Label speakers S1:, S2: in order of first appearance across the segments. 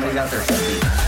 S1: Looks like somebody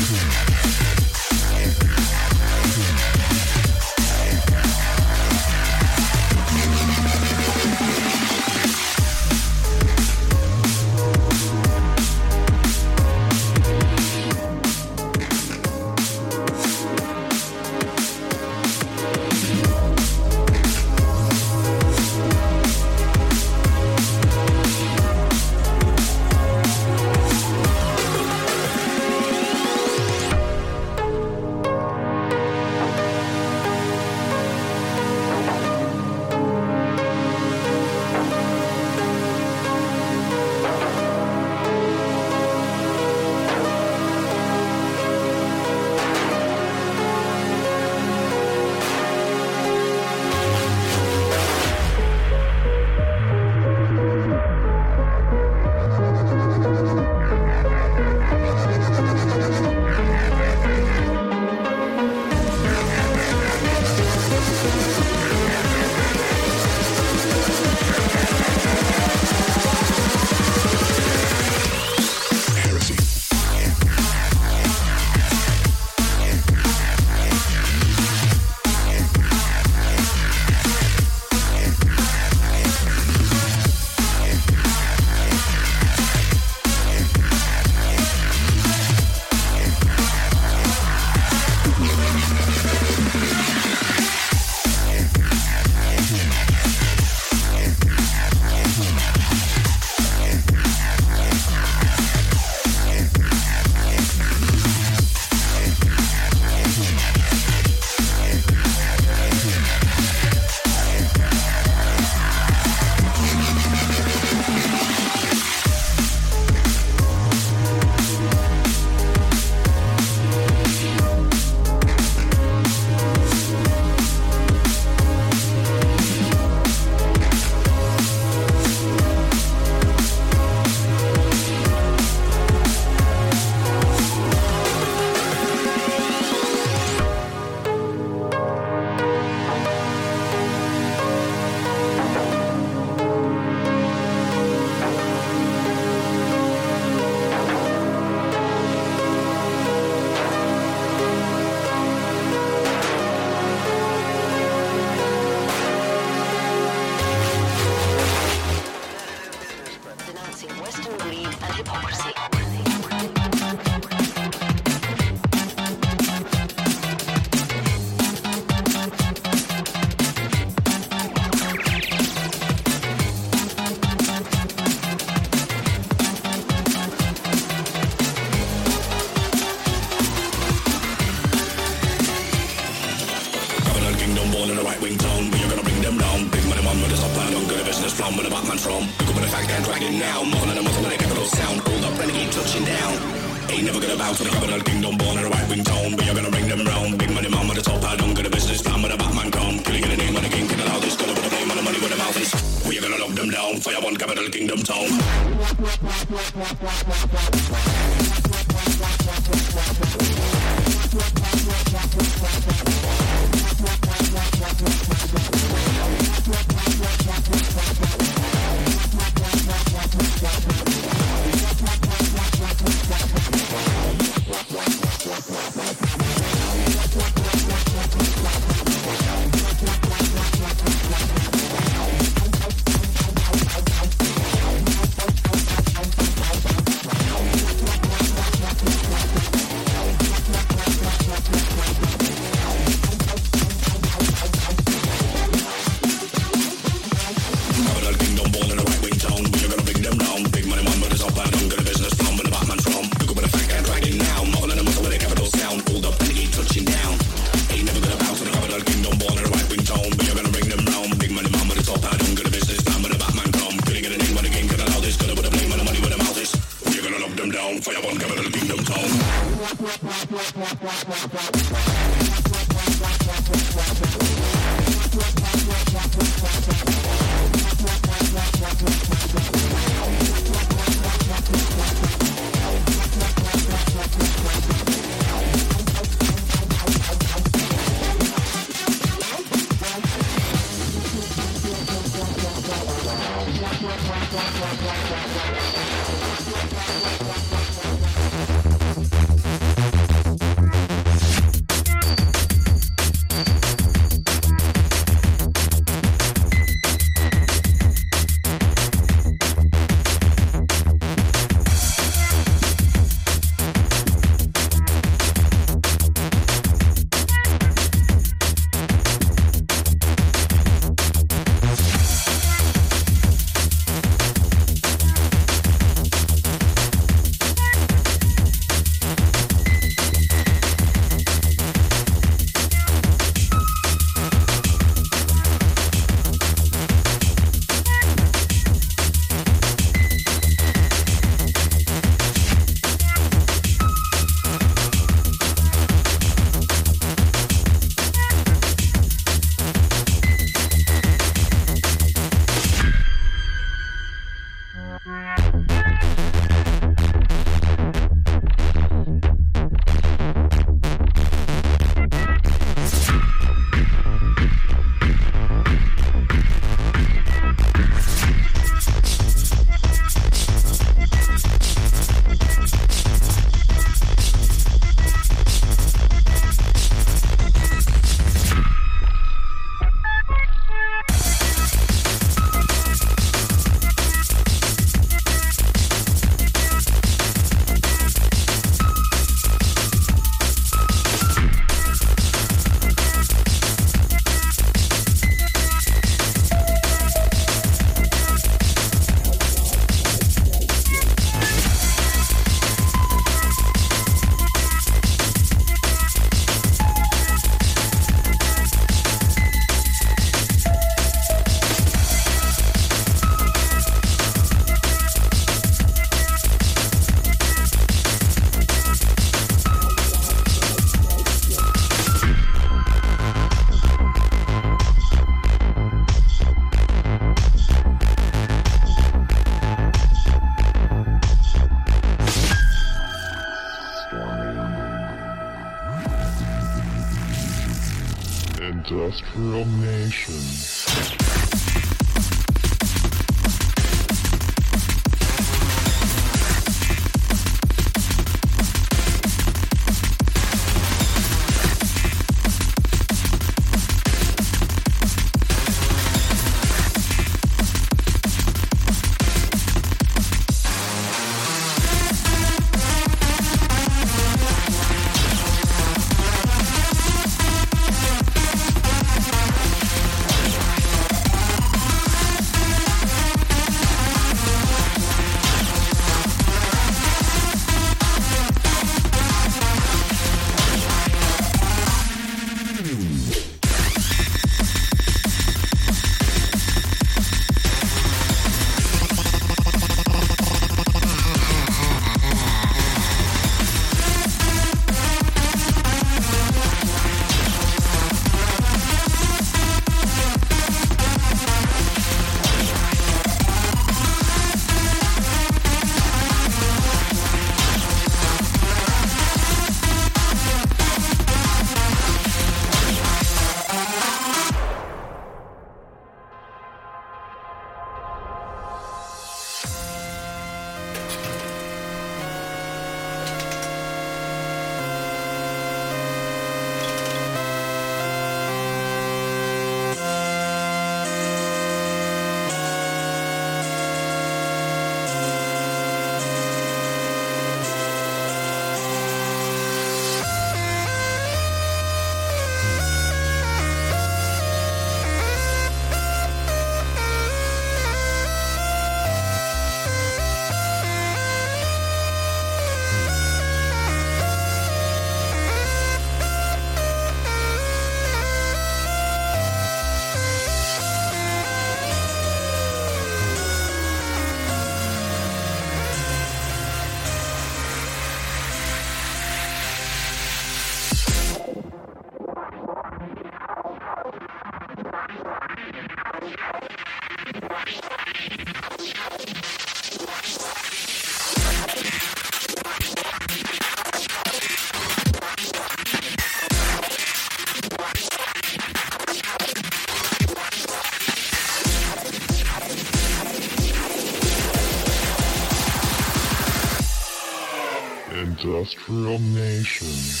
S2: Industrial Nation.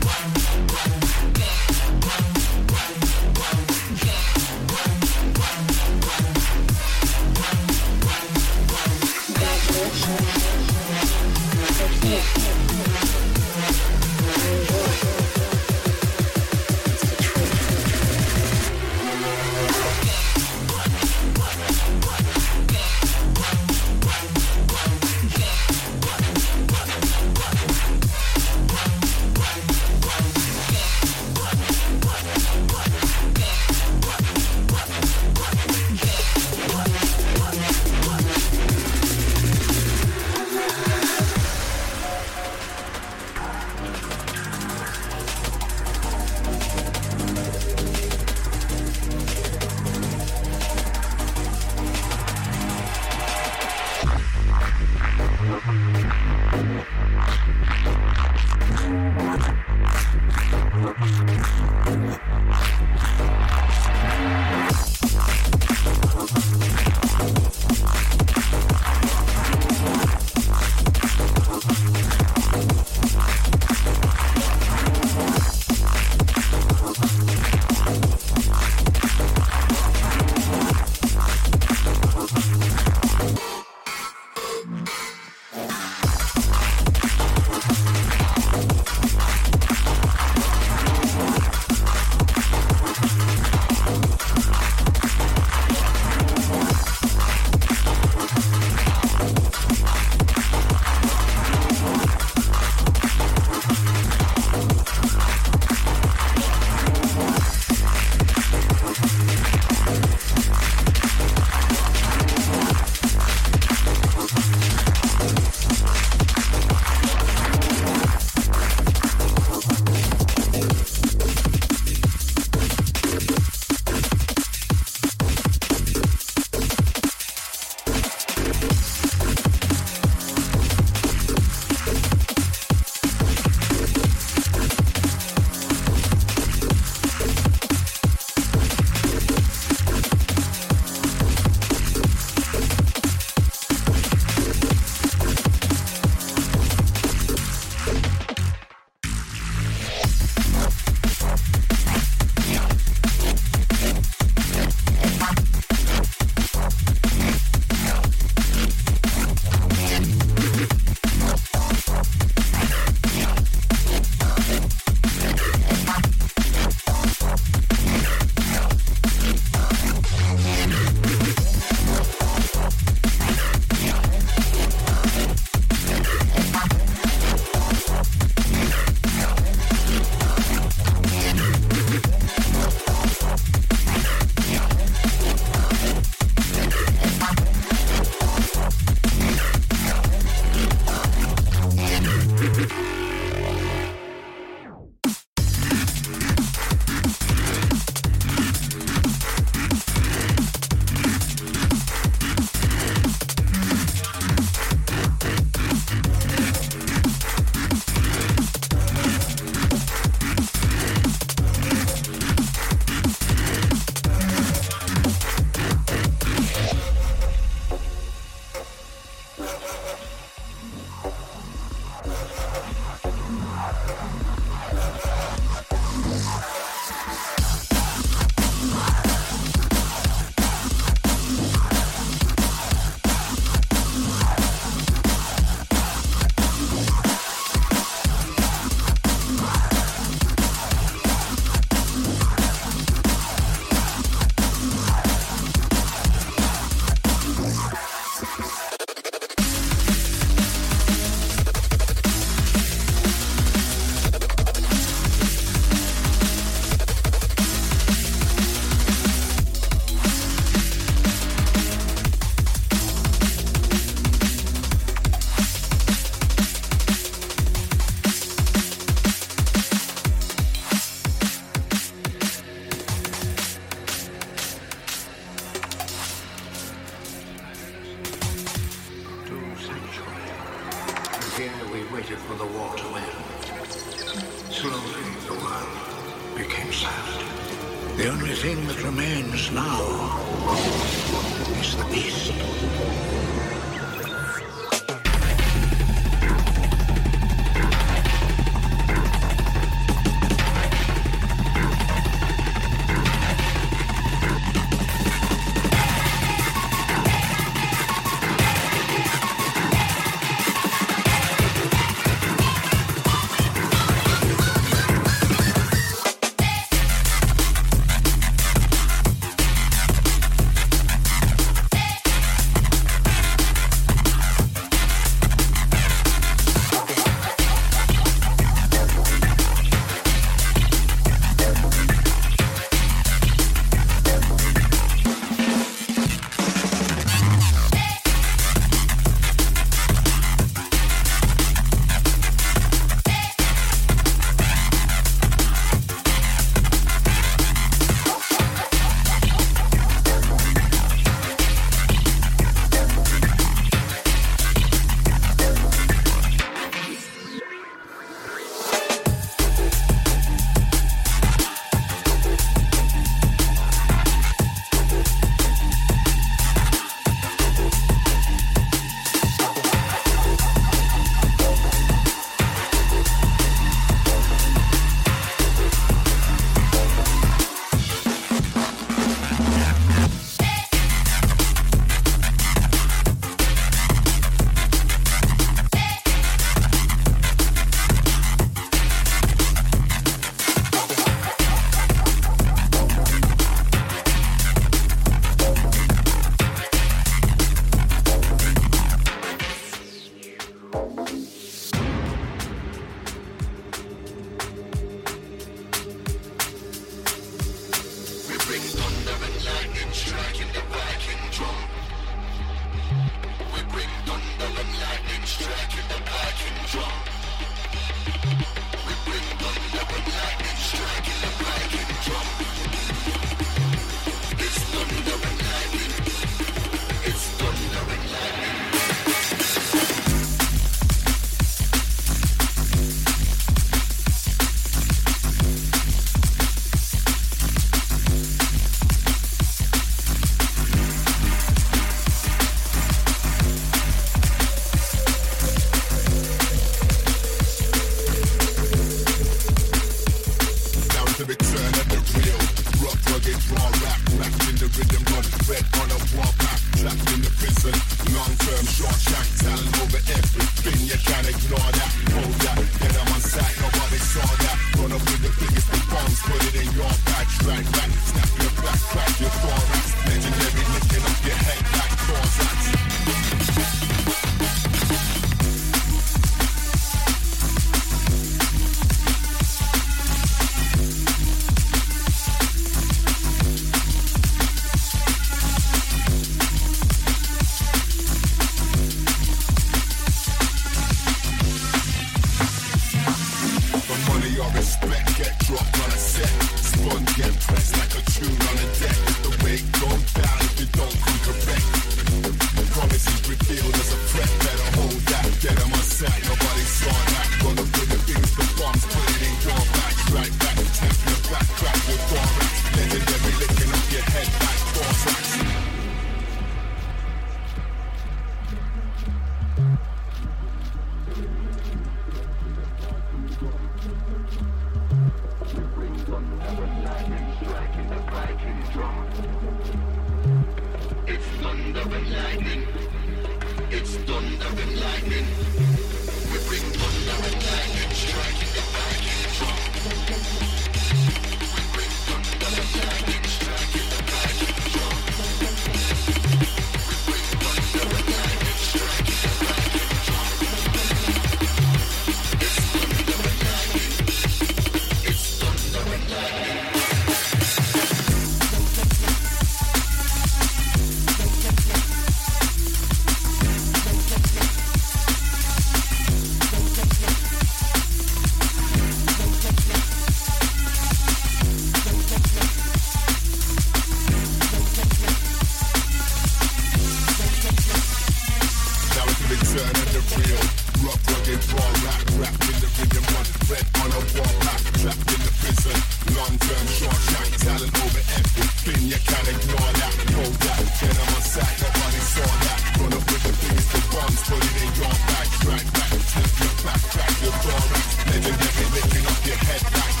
S2: You can't ignore that. Hold that, get on sight, nobody saw that. Up with the of bombs, put it in your bag, drag back, tap your back, crack your thorax. Legendary licking up your head like